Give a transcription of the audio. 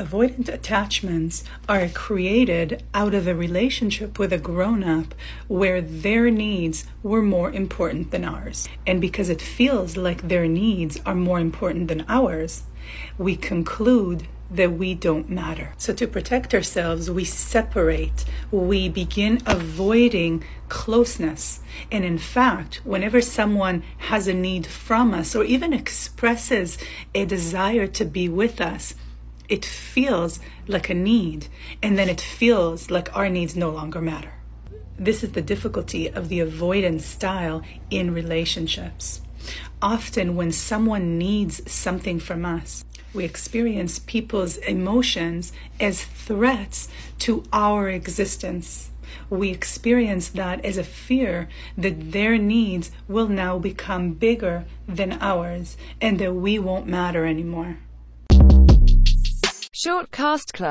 Avoidant attachments are created out of a relationship with a grown up where their needs were more important than ours. And because it feels like their needs are more important than ours, we conclude that we don't matter. So, to protect ourselves, we separate, we begin avoiding closeness. And in fact, whenever someone has a need from us or even expresses a desire to be with us, it feels like a need, and then it feels like our needs no longer matter. This is the difficulty of the avoidance style in relationships. Often, when someone needs something from us, we experience people's emotions as threats to our existence. We experience that as a fear that their needs will now become bigger than ours and that we won't matter anymore. Shortcast Club